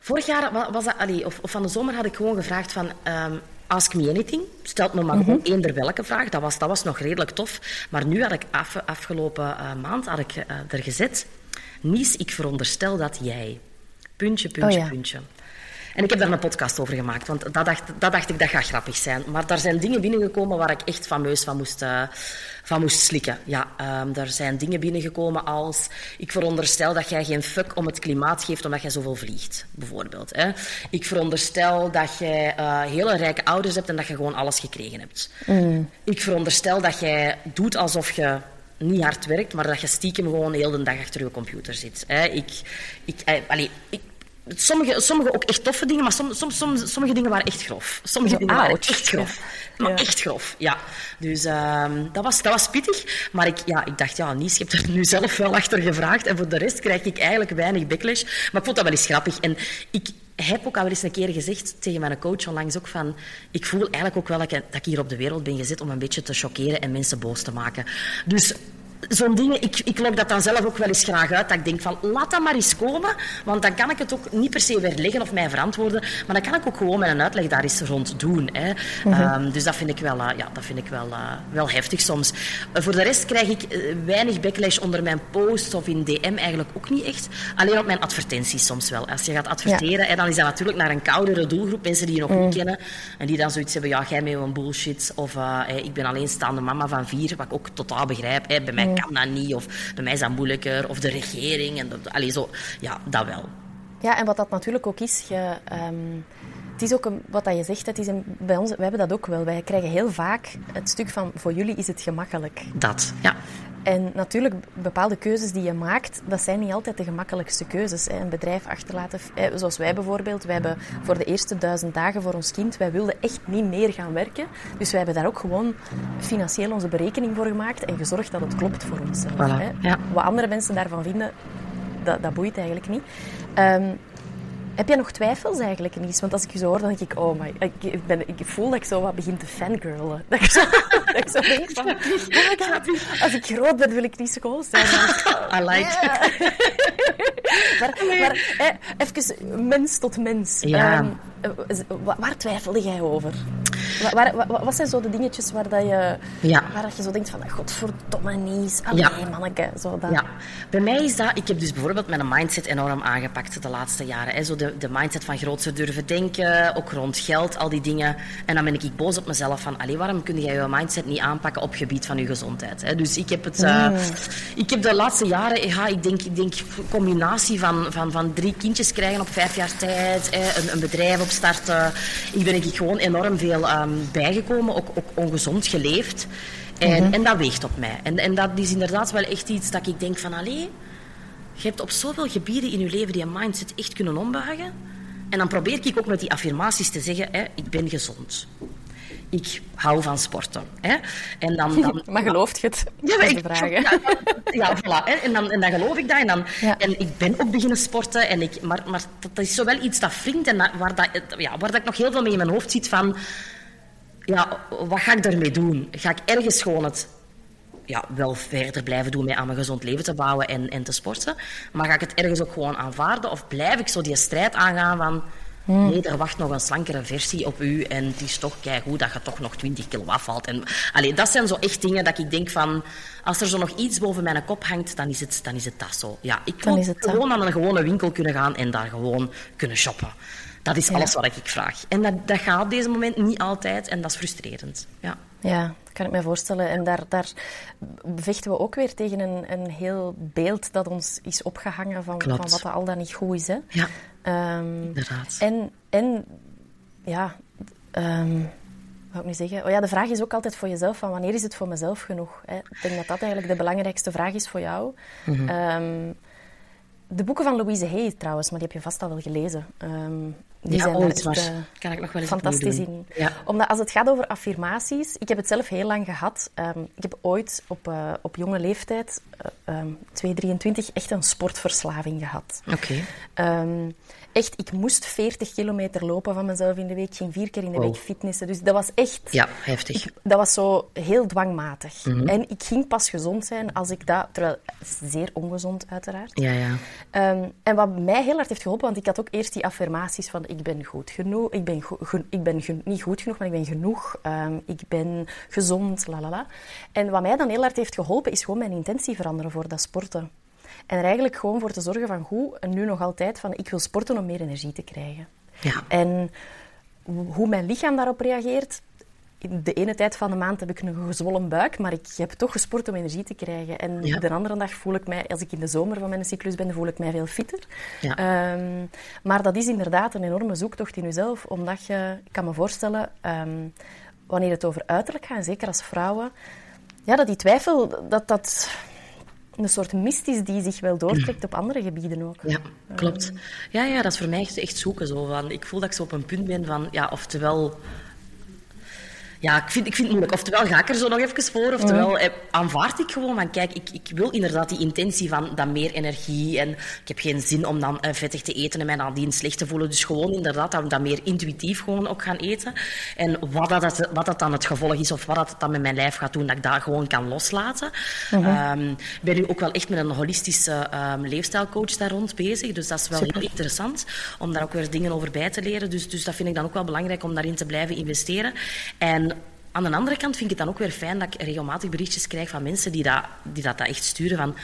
Vorig jaar wa- was dat, allee, of, of van de zomer had ik gewoon gevraagd van... ehm, Ask me anything. Stelt me maar Mhm. gewoon eender welke vraag. Dat was, dat was nog redelijk tof. Maar nu had ik af, afgelopen eh, maand had ik, eh, er gezet... Nies, ik veronderstel dat jij... Puntje, puntje, Oh ja. puntje. En ik heb daar een podcast over gemaakt, want dat dacht, dat dacht ik dat gaat grappig zijn. Maar daar zijn dingen binnengekomen waar ik echt fameus van moest, eh, van moest slikken. Ja, ehm er zijn dingen binnengekomen als... Ik veronderstel dat jij geen fuck om het klimaat geeft omdat jij zoveel vliegt, bijvoorbeeld. Hè. Ik veronderstel dat jij eh, hele rijke ouders hebt en dat je gewoon alles gekregen hebt. Ik veronderstel dat jij doet alsof je niet hard werkt, maar dat je stiekem gewoon heel de dag achter je computer zit. Hè. Ik, ik, eh, allee, ik, sommige, sommige ook echt toffe dingen, maar som, som, som, sommige dingen waren echt grof. Sommige dingen waren ouch. echt grof. Maar Ja. echt grof, ja. Dus ehm, dat, was, dat was pittig. Maar ik, ja, ik dacht, ja, Nies, je hebt er nu zelf wel achter gevraagd. En voor de rest krijg ik eigenlijk weinig backlash. Maar ik vond dat wel eens grappig. En ik heb ook al eens een keer gezegd tegen mijn coach onlangs ook van... Ik voel eigenlijk ook wel dat ik, dat ik hier op de wereld ben gezet om een beetje te choqueren en mensen boos te maken. Dus zo'n dingen, ik, ik lok dat dan zelf ook wel eens graag uit. Dat ik denk van, laat dat maar eens komen. Want dan kan ik het ook niet per se weerleggen of mij verantwoorden. Maar dan kan ik ook gewoon met een uitleg daar eens rond doen. Hè. Ehm, dus dat vind ik wel, eh, ja, dat vind ik wel, eh, wel heftig soms. Eh, voor de rest krijg ik weinig backlash onder mijn posts of in DM eigenlijk ook niet echt. Alleen op mijn advertenties soms wel. Als je gaat adverteren, hè, dan is dat natuurlijk naar een koudere doelgroep. Mensen die je nog niet kennen. En die dan zoiets hebben, ja, jij met een bullshit. Of ik ben alleenstaande mama van vier, wat ik ook totaal begrijp. Hè. Bij mij kan dat niet. Of bij mij is dat moeilijker. Of de regering. En dat, allee, zo. Ja, dat wel. Ja, en wat dat natuurlijk ook is, je, ehm, het is ook een, wat dat je zegt, het is een, bij ons, wij hebben dat ook wel. Wij krijgen heel vaak het stuk van, voor jullie is het gemakkelijk. Dat, ja. En natuurlijk, bepaalde keuzes die je maakt, dat zijn niet altijd de gemakkelijkste keuzes. Hè. Een bedrijf achterlaten, hè, zoals wij bijvoorbeeld. Wij hebben voor de eerste duizend dagen voor ons kind, wij wilden echt niet meer gaan werken. Dus wij hebben daar ook gewoon financieel onze berekening voor gemaakt en gezorgd dat het klopt voor onszelf. Voilà, Hè. ja. Wat andere mensen daarvan vinden, dat, dat boeit eigenlijk niet. Ehm, heb jij nog twijfels eigenlijk, Nies? Want als ik je zo hoor, dan denk ik, oh my, ik, ben, ik voel dat ik zo wat begin te fangirlen. Dat ik zo, dat ik zo denk van, oh als ik groot ben, wil ik niet school zijn. I like it. Maar, maar even mens tot mens. Ja. Ehm, eh, wa- waar twijfelde jij over? Wa- Waar, wa- wat zijn zo de dingetjes waar, dat je, Ja. waar dat je zo denkt van, godverdomme Nies, allee Ja. manneke. Zo dat. Ja, bij mij is dat... Ik heb dus bijvoorbeeld mijn mindset enorm aangepakt de laatste jaren. Hè. Zo de, de mindset van grootser durven denken, ook rond geld, al die dingen. En dan ben ik boos op mezelf van... Allee, waarom kun jij je mindset niet aanpakken op gebied van je gezondheid? Hè? Dus ik heb het... eh, Ik heb de laatste jaren... Ja, ik denk, ik denk combinatie van, van, van drie kindjes krijgen op vijf jaar tijd. Hè, een, een bedrijf opstarten. Ik ben ik gewoon enorm veel ehm, bijgekomen, ook, ook ongezond geleefd. En, en dat weegt op mij. En, en dat is inderdaad wel echt iets dat ik denk van... Allee, Je hebt op zoveel gebieden in je leven die je mindset echt kunnen ombuigen. En dan probeer ik ook met die affirmaties te zeggen, hè, ik ben gezond. Ik hou van sporten. Hè. En dan, dan, maar gelooft je het? Ja, maar ik, vragen. Ja, ja, voilà. Hè. En, dan, en dan geloof ik dat. En, dan, Ja. en ik ben ook beginnen sporten. En ik, maar, maar dat is zo wel iets dat wringt en dat- waar, dat, ja, waar dat ik nog heel veel mee in mijn hoofd zit van... Ja, wat ga ik daarmee doen? Ga ik ergens gewoon het ja, wel verder blijven doen met aan mijn gezond leven te bouwen en, en te sporten? Maar ga ik het ergens ook gewoon aanvaarden? Of blijf ik zo die strijd aangaan van... Nee, er wacht nog een slankere versie op u en het is toch goed dat je toch nog 20 kilo afvalt. En, allee, dat zijn zo echt dingen dat ik denk van... Als er zo nog iets boven mijn kop hangt, dan is het, dan is het dat zo. Ja, ik wil dat. gewoon naar een gewone winkel kunnen gaan en daar gewoon kunnen shoppen. Dat is alles wat ik vraag. En dat, dat gaat op deze moment niet altijd en dat is frustrerend. Ja. Ja, dat kan ik me voorstellen. En daar, daar vechten we ook weer tegen een, een heel beeld dat ons is opgehangen van, Klopt. van wat er al dan niet goed is. Hè. Ja, Ehm, inderdaad. en, en ja, ehm, wat ik nu zeggen? Oh ja, de vraag is ook altijd voor jezelf: van wanneer is het voor mezelf genoeg? Hè? Ik denk dat dat eigenlijk de belangrijkste vraag is voor jou. Mhm. Ehm, de boeken van Louise Hay trouwens, maar die heb je vast al wel gelezen. Die Ja, zijn daar echt, eh, kan ik nog wel eens fantastisch in. Ja. Omdat als het gaat over affirmaties, ik heb het zelf heel lang gehad. Ehm, ik heb ooit op, eh, op jonge leeftijd, eh ehm 2, 23, echt een sportverslaving gehad. Oké. Ehm, echt, ik moest 40 kilometer lopen van mezelf in de week. Ik ging vier keer in de Wow. week fitnessen. Dus dat was echt... Ja, heftig. Ik- dat was zo heel dwangmatig. Mhm. En ik ging pas gezond zijn als ik dat... Terwijl, zeer ongezond uiteraard. Ja, ja. Ehm, en wat mij heel hard heeft geholpen, want ik had ook eerst die affirmaties van ik ben goed genoeg, ik ben, go- ik ben niet goed genoeg, maar ik ben genoeg, Ehm, ik ben gezond, la la la. En wat mij dan heel hard heeft geholpen, is gewoon mijn intentie veranderen voor dat sporten. En er eigenlijk gewoon voor te zorgen van goed, en nu nog altijd, van ik wil sporten om meer energie te krijgen. Ja. En hoe mijn lichaam daarop reageert, de ene tijd van de maand heb ik een gezwollen buik, maar ik heb toch gesport om energie te krijgen. En Ja. de andere dag voel ik mij, als ik in de zomer van mijn cyclus ben, voel ik mij veel fitter. Ja. Ehm, maar dat is inderdaad een enorme zoektocht in jezelf, omdat je, ik kan me voorstellen, ehm, wanneer het over uiterlijk gaat, en zeker als vrouwen, ja, dat die twijfel, dat dat een soort mist is die zich wel doortrekt op andere gebieden ook. Ja, klopt. Ja, ja, dat is voor mij echt, echt zoeken. Zo, van, ik voel dat ik zo op een punt ben van, ja, oftewel... Ja, ik vind, ik vind het moeilijk. Oftewel ga ik er zo nog even voor, oftewel eh, aanvaard ik gewoon van, kijk, ik, ik wil inderdaad die intentie van dat meer energie en ik heb geen zin om dan eh, vettig te eten en mij nadien slecht te voelen. Dus gewoon inderdaad dat, dat meer intuïtief gewoon ook gaan eten. En wat dat, wat dat dan het gevolg is of wat dat dan met mijn lijf gaat doen, dat ik dat gewoon kan loslaten. Ehm, Ik ben nu ook wel echt met een holistische ehm, leefstijlcoach daar rond bezig, dus dat is wel heel interessant om daar ook weer dingen over bij te leren. Dus, dus dat vind ik dan ook wel belangrijk om daarin te blijven investeren. En aan de andere kant vind ik het dan ook weer fijn dat ik regelmatig berichtjes krijg van mensen die dat, die dat, dat echt sturen van...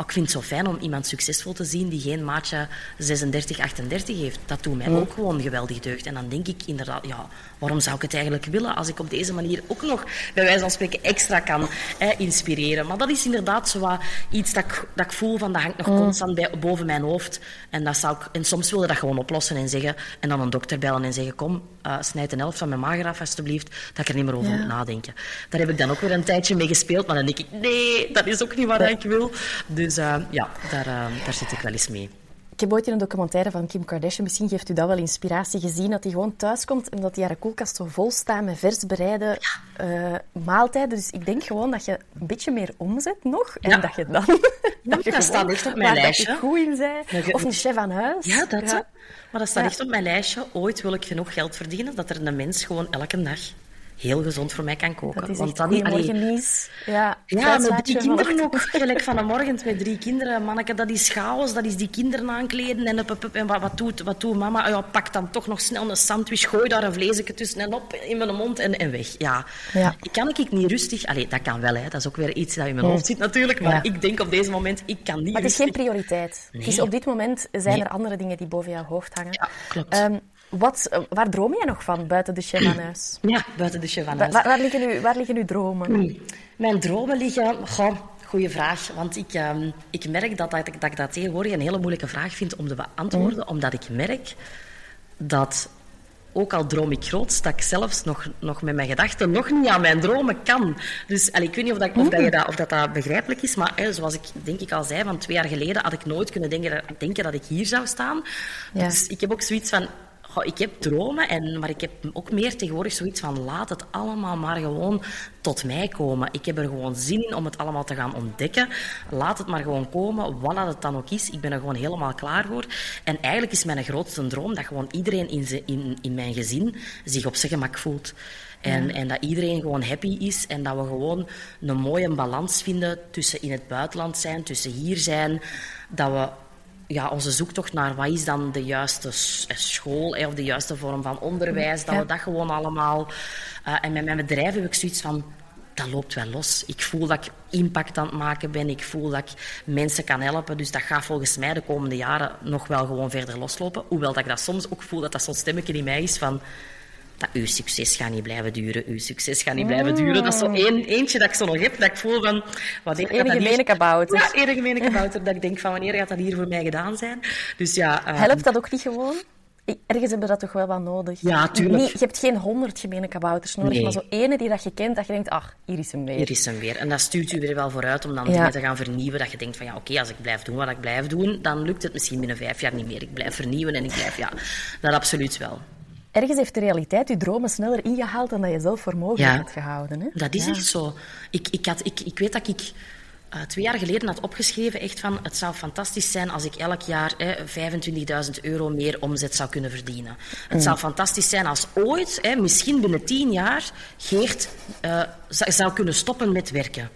Oh, ik vind het zo fijn om iemand succesvol te zien die geen maatje 36, 38 heeft. Dat doet mij ook gewoon geweldig deugd. En dan denk ik inderdaad, ja, waarom zou ik het eigenlijk willen als ik op deze manier ook nog, bij wijze van spreken, extra kan hè, inspireren. Maar dat is inderdaad zo wat iets dat ik, dat ik voel van, dat hangt nog constant bij, boven mijn hoofd. En, dat zou ik, en soms wilde dat gewoon oplossen en zeggen, en dan een dokter bellen en zeggen, kom, eh, snijd een helft van mijn maag af alstublieft, dat ik er niet meer over Ja. moet nadenken. Daar heb ik dan ook weer een tijdje mee gespeeld, maar dan denk ik, nee, dat is ook niet wat ik wil. Dus eh, ja, daar, eh, daar zit ik wel eens mee. Ik heb ooit in een documentaire van Kim Kardashian, misschien geeft u dat wel inspiratie, gezien dat hij gewoon thuis komt en dat hij haar koelkast zo vol staat met vers bereide eh, maaltijden. Dus ik denk gewoon dat je een beetje meer omzet nog en Ja. dat je dan... dat je staat gewoon echt op mijn dat je lijstje. goed in bent. Dat Of een chef aan huis. Ja, dat. Maar dat staat echt op mijn lijstje. Ooit wil ik genoeg geld verdienen dat er een mens gewoon elke dag heel gezond voor mij kan koken. Dat is Want dan- allee. Ja, Ja, met drie kinderen ook. Gelijk van de morgen met drie kinderen. Manneke, dat is chaos. Dat is die kinderen aankleden. En, up, up. en wat, wat, doet, wat doet mama? Ja, pak dan toch nog snel een sandwich. Gooi daar een vleesje tussen en op in mijn mond en, en weg. Ja. Ja. Ik kan ik niet rustig... Allee, dat kan wel, hè. Dat is ook weer iets dat in mijn hoofd zit natuurlijk. Maar Ja. ik denk op deze moment, ik kan niet Maar het is rustig... geen prioriteit. Nee. op dit moment zijn Nee. er andere dingen die boven jouw hoofd hangen. Ja, klopt. Ehm, wat, waar droom jij nog van buiten de chef aan huis? Ja, buiten de aan Waar, waar, liggen uw, waar liggen uw dromen? Mijn dromen liggen... Goh, goeie vraag. Want ik, ehm, ik merk dat, dat, ik- dat ik dat tegenwoordig een hele moeilijke vraag vind om te beantwoorden. Omdat ik merk dat ook al droom ik groot, dat ik zelfs nog, nog met mijn gedachten nog niet aan mijn dromen kan. Dus allee, ik weet niet of, dat, of, dat, je dat, of dat, dat begrijpelijk is, maar hè, zoals ik denk ik al zei, van twee jaar geleden had ik nooit kunnen denken, denken dat ik hier zou staan. Ja. Dus ik heb ook zoiets van, Goh, ik heb dromen, en, maar ik heb ook meer tegenwoordig zoiets van laat het allemaal maar gewoon tot mij komen. Ik heb er gewoon zin in om het allemaal te gaan ontdekken. Laat het maar gewoon komen, wat het dan ook is. Ik ben er gewoon helemaal klaar voor. En eigenlijk is mijn grootste droom dat gewoon iedereen in, ze, in, in mijn gezin zich op zijn gemak voelt. En, en dat iedereen gewoon happy is en dat we gewoon een mooie balans vinden tussen in het buitenland zijn, tussen hier zijn. Dat we ja, onze zoektocht naar wat is dan de juiste school hè, of de juiste vorm van onderwijs, dat we dat gewoon allemaal... Uh, en met mijn bedrijf heb ik zoiets van, dat loopt wel los. Ik voel dat ik impact aan het maken ben, ik voel dat ik mensen kan helpen, dus dat gaat volgens mij de komende jaren nog wel gewoon verder loslopen. Hoewel dat ik dat soms ook voel dat dat zo'n stemmetje in mij is van dat uw succes gaat niet blijven duren, uw succes gaat niet blijven duren. Dat is zo één, eentje dat ik zo nog heb, dat ik voel van... Wanneer Enige gemene kabouter. Ja, enige gemene kabouter, dat ik denk van wanneer gaat dat hier voor mij gedaan zijn. Dus ja... Uh, Helpt dat ook niet gewoon? Ergens hebben we dat toch wel wat nodig? Ja, tuurlijk. Nee, je hebt geen honderd gemene kabouters nodig, nee. maar zo ene die dat je kent, dat je denkt, ach, hier is hem weer. Hier is hem weer. En dat stuurt u weer wel vooruit om dan ja. dingen te gaan vernieuwen. Dat je denkt van, ja, oké, okay, als ik blijf doen wat ik blijf doen, dan lukt het misschien binnen vijf jaar niet meer. Ik blijf vernieuwen en ik blijf, ja, dat absoluut wel ergens heeft de realiteit je dromen sneller ingehaald dan dat je zelf voor mogelijk hebt gehouden. Hè? Dat is ja. echt zo. Ik, ik, had, ik, ik weet dat ik uh, twee jaar geleden had opgeschreven echt van het zou fantastisch zijn als ik elk jaar eh, 25.000 euro meer omzet zou kunnen verdienen. Het Mm. zou fantastisch zijn als ooit, eh, misschien binnen tien jaar, Geert uh, zou kunnen stoppen met werken.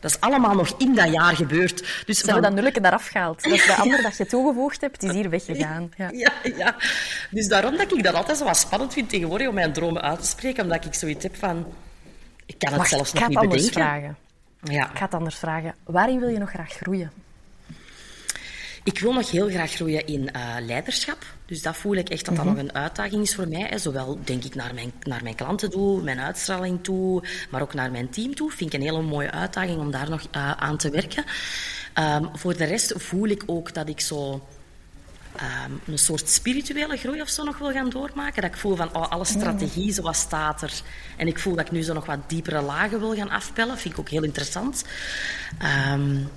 Dat is allemaal nog in dat jaar gebeurd. Dus Ze hebben dat nulletje eraf gehaald. Dat is de ander dat je toegevoegd hebt, is hier weggegaan. Ja. ja. Ja, Dus daarom dat ik dat altijd zo wat spannend vind tegenwoordig om mijn dromen uit te spreken. Omdat ik zoiets heb van... Ik kan het Wacht, zelfs ik nog niet ga het bedenken. anders vragen. Ja. Ik ga het anders vragen. Waarin wil je nog graag groeien? Ik wil nog heel graag groeien in uh, leiderschap. Dus dat voel ik echt dat dat Mhm. nog een uitdaging is voor mij. Hè. Zowel denk ik naar mijn, naar mijn klanten toe, mijn uitstraling toe, maar ook naar mijn team toe. Vind ik een hele mooie uitdaging om daar nog uh, aan te werken. Um, voor de rest voel ik ook dat ik zo um, een soort spirituele groei of zo nog wil gaan doormaken. Dat ik voel van oh, alle strategie zoals staat er. En ik voel dat ik nu zo nog wat diepere lagen wil gaan afpellen. Vind ik ook heel interessant. Um,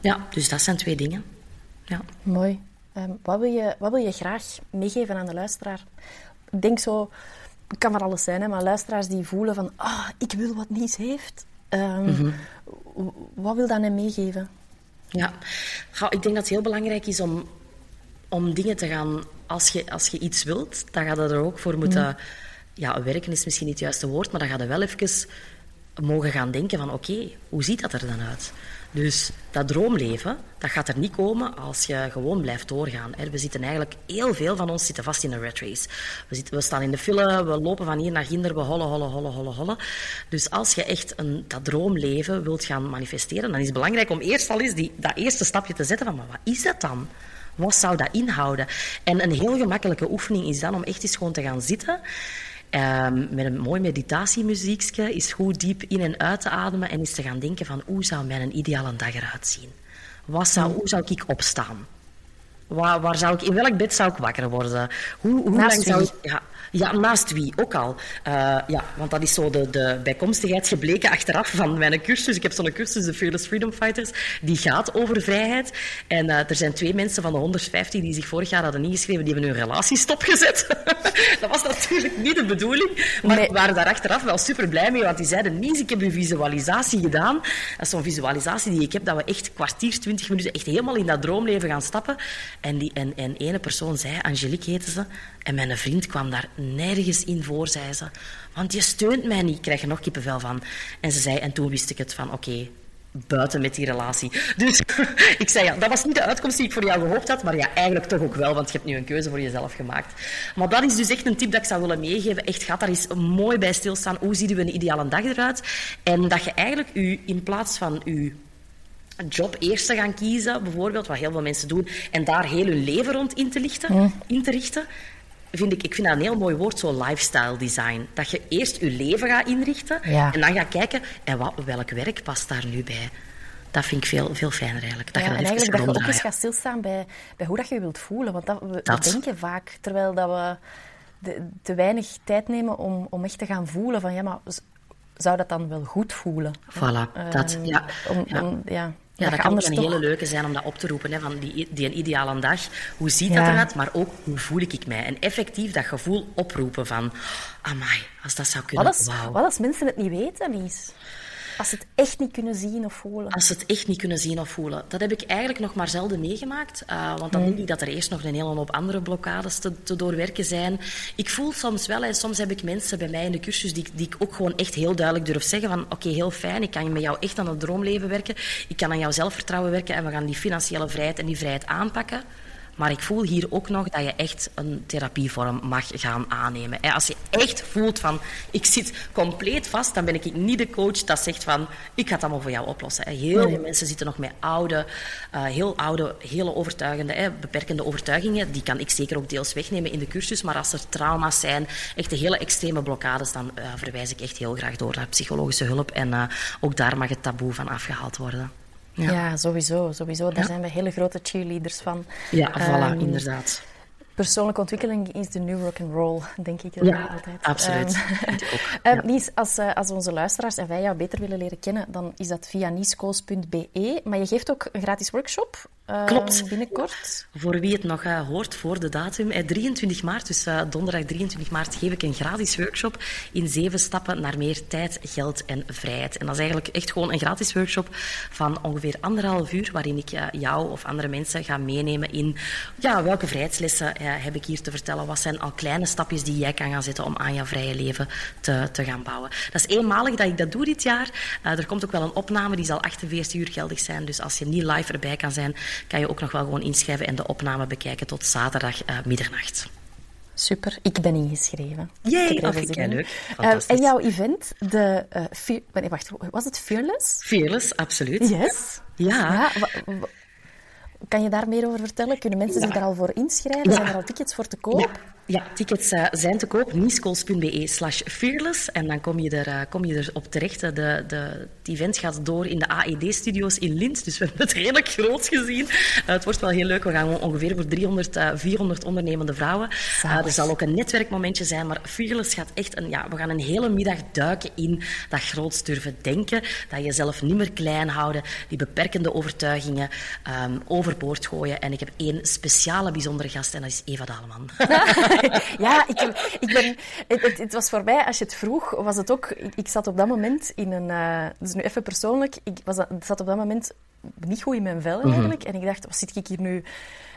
ja, dus dat zijn twee dingen. Ja. Mooi. Um, wat, wil je, wat wil je graag meegeven aan de luisteraar? Ik denk zo, het kan maar alles zijn, hè, maar luisteraars die voelen van, ah, oh, ik wil wat niets heeft. Um, mm -hmm. Wat wil dat hen meegeven? Ja, ik denk dat het heel belangrijk is om, om dingen te gaan... Als je, als je iets wilt, dan gaat je er ook voor moeten... Mm. Ja, werken is misschien niet het juiste woord, maar dan ga je wel even mogen gaan denken van... Oké, okay, hoe ziet dat er dan uit? Dus dat droomleven, dat gaat er niet komen als je gewoon blijft doorgaan. We zitten eigenlijk, heel veel van ons zitten vast in een rat race. We, zitten, we staan in de file, we lopen van hier naar ginder, we hollen, hollen, hollen, hollen, hollen. Dus als je echt een, dat droomleven wilt gaan manifesteren, dan is het belangrijk om eerst al eens die, dat eerste stapje te zetten van, maar wat is dat dan? Wat zou dat inhouden? En een heel gemakkelijke oefening is dan om echt eens gewoon te gaan zitten Um, met een mooi meditatiemuziekje, is goed diep in en uit te ademen en eens te gaan denken van hoe zou mijn ideale dag eruit zien? Wat zou, hoe zou ik opstaan? Waar, waar zou ik, in welk bed zou ik wakker worden? Hoe, hoe lang zou ik... Ja, ja, naast wie ook al. Uh, ja, want dat is zo de, de bijkomstigheid gebleken achteraf van mijn cursus. Ik heb zo'n cursus, de Fearless Freedom Fighters, die gaat over vrijheid. En uh, er zijn twee mensen van de 150 die zich vorig jaar hadden ingeschreven, die hebben hun relatie stopgezet. dat was natuurlijk niet de bedoeling, maar nee. waren daar achteraf wel super blij mee, want die zeiden, Nies, ik heb een visualisatie gedaan. Dat is zo'n visualisatie die ik heb, dat we echt kwartier, twintig minuten echt helemaal in dat droomleven gaan stappen. En, die, en, en ene persoon zei, Angelique heette ze, en mijn vriend kwam daar nergens in voor, zei ze. Want je steunt mij niet. Ik krijg er nog kippenvel van. En ze zei, en toen wist ik het van, oké, okay, buiten met die relatie. Dus ik zei, ja, dat was niet de uitkomst die ik voor jou gehoopt had, maar ja, eigenlijk toch ook wel, want je hebt nu een keuze voor jezelf gemaakt. Maar dat is dus echt een tip dat ik zou willen meegeven. Echt, ga daar eens mooi bij stilstaan. Hoe ziet uw een ideale dag eruit? En dat je eigenlijk u, in plaats van uw job eerst te gaan kiezen, bijvoorbeeld, wat heel veel mensen doen, en daar heel hun leven rond in te, lichten, in te richten, vind ik, ik vind dat een heel mooi woord, zo lifestyle design. Dat je eerst je leven gaat inrichten ja. en dan gaat kijken, en wat, welk werk past daar nu bij? Dat vind ik veel, veel fijner eigenlijk. Dat ja, je en eigenlijk dat je ook eens gaat stilstaan bij, bij hoe dat je je wilt voelen. Want dat, we, dat. denken vaak, terwijl dat we de- te weinig tijd nemen om, om echt te gaan voelen van ja, maar zou dat dan wel goed voelen? Voilà, dat, Ehm, ja. Om, ja. om- ja. Ja, dat kan ook een toch- hele leuke zijn om dat op te roepen. Hè, van die, die een ideale dag. Hoe ziet Ja. dat eruit? Maar ook, hoe voel ik mij? En effectief dat gevoel oproepen van... Amai, als dat zou kunnen, Wat als, wauw. wat als mensen het niet weten, Lies? Als ze het echt niet kunnen zien of voelen? Als ze het echt niet kunnen zien of voelen. Dat heb ik eigenlijk nog maar zelden meegemaakt. eh, want dan Hmm. denk ik dat er eerst nog een hele hoop andere blokkades te, te doorwerken zijn. Ik voel soms wel, en soms heb ik mensen bij mij in de cursus die, die ik ook gewoon echt heel duidelijk durf zeggen van oké, heel fijn, ik kan met jou echt aan het droomleven werken. Ik kan aan jouw zelfvertrouwen werken en we gaan die financiële vrijheid en die vrijheid aanpakken. Maar ik voel hier ook nog dat je echt een therapievorm mag gaan aannemen. Als je echt voelt van, ik zit compleet vast, dan ben ik niet de coach dat zegt van, ik ga het allemaal voor jou oplossen. Heel veel mensen zitten nog met oude, eh, heel oude, hele overtuigende, beperkende overtuigingen. Die kan ik zeker ook deels wegnemen in de cursus. Maar als er trauma's zijn, echt de hele extreme blokkades, dan eh, verwijs ik echt heel graag door naar psychologische hulp. En eh, ook daar mag het taboe van afgehaald worden. Ja, sowieso. sowieso. Daar zijn we hele grote cheerleaders van. Ja, voilà, Ehm, inderdaad. Persoonlijke ontwikkeling is de new rock and roll, denk ik dan Ja, altijd. absoluut. Lies, als, eh, als onze luisteraars en wij jou beter willen leren kennen, dan is dat via nieskools.be. Maar je geeft ook een gratis workshop Klopt. binnenkort. Voor wie het nog eh, hoort voor de datum, eh, 23 maart, dus eh, donderdag 23 maart, geef ik een gratis workshop in zeven stappen naar meer tijd, geld en vrijheid. En dat is eigenlijk echt gewoon een gratis workshop van ongeveer anderhalf uur, waarin ik eh, jou of andere mensen ga meenemen in ja, welke vrijheidslessen eh, heb ik hier te vertellen. Wat zijn al kleine stapjes die jij kan gaan zetten om aan jouw vrije leven te, te gaan bouwen. Dat is eenmalig dat ik dat doe dit jaar. Eh, er komt ook wel een opname, die zal 48 uur geldig zijn. Dus als je niet live erbij kan zijn, kan je ook nog wel gewoon inschrijven en de opname bekijken tot zaterdag eh, middernacht. Super, ik ben ingeschreven. Ik oh, zin vind in. jij leuk. Eh, en jouw event, de... eh, Fe- nee, wacht, was het Fearless? Fearless, absoluut. Yes. Ja. wa- kan je daar meer over vertellen? Kunnen mensen zich daar al voor inschrijven? Ja. Zijn er al tickets voor te koop? Ja, tickets eh, zijn te koop. nieskools.be slash fearless. En dan kom je, er, eh, kom je er op terecht. De, de, het event gaat door in de AED-studio's in Lint. Dus we hebben het redelijk groot gezien. Eh, het wordt wel heel leuk. We gaan ongeveer voor 300, eh, 400 ondernemende vrouwen. Eh, er zal ook een netwerkmomentje zijn. Maar Fearless gaat echt een... Ja, we gaan een hele middag duiken in dat groots durven denken. Dat jezelf niet meer klein houden. Die beperkende overtuigingen ehm, overboord gooien. En ik heb één speciale, bijzondere gast. En dat is Eva Daleman. Ja, ik, ik ben, het, het, het was voor mij, als je het vroeg, was het ook... Ik, ik zat op dat moment in een... eh dus nu even persoonlijk. Ik was, zat op dat moment niet goed in mijn vel eigenlijk. En ik dacht, wat zit ik hier nu...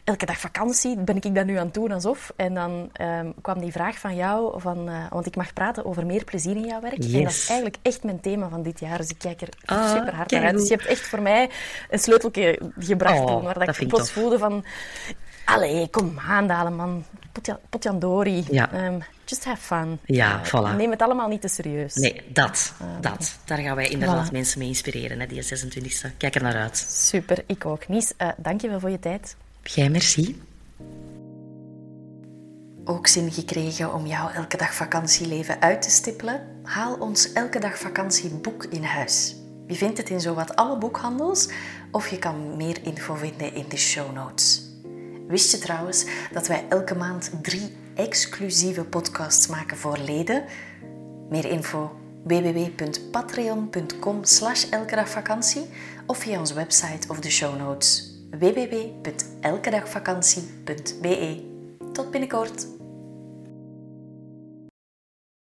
Elke dag vakantie, ben ik dat nu aan het doen alsof? En dan ehm, kwam die vraag van jou, van, eh, want ik mag praten over meer plezier in jouw werk. En dat is eigenlijk echt mijn thema van dit jaar. Dus ik kijk er Ah, super hard naar uit. Dus je hebt echt voor mij een sleuteltje gebracht Oh, waar dat dat ik plots voelde van... Allee, kom aan, Daleman. Potja- Potjandori. Ja. Ehm, just have fun. Ja, Eh, voilà. Neem het allemaal niet te serieus. Nee, dat. dat. Daar gaan wij inderdaad Voilà. mensen mee inspireren, hè, die 26e. Kijk er naar uit. Super, ik ook. Nies, eh dank je wel voor je tijd. Jij, merci. Ook zin gekregen om jouw elke dag vakantieleven uit te stippelen? Haal ons elke dag vakantieboek in huis. Je vindt het in zowat alle boekhandels of je kan meer info vinden in de show notes. Wist je trouwens dat wij elke maand drie exclusieve podcasts maken voor leden? Meer info www.patreon.com slash elkedagvakantie of via onze website of de show notes www.elkedagvakantie.be. Tot binnenkort!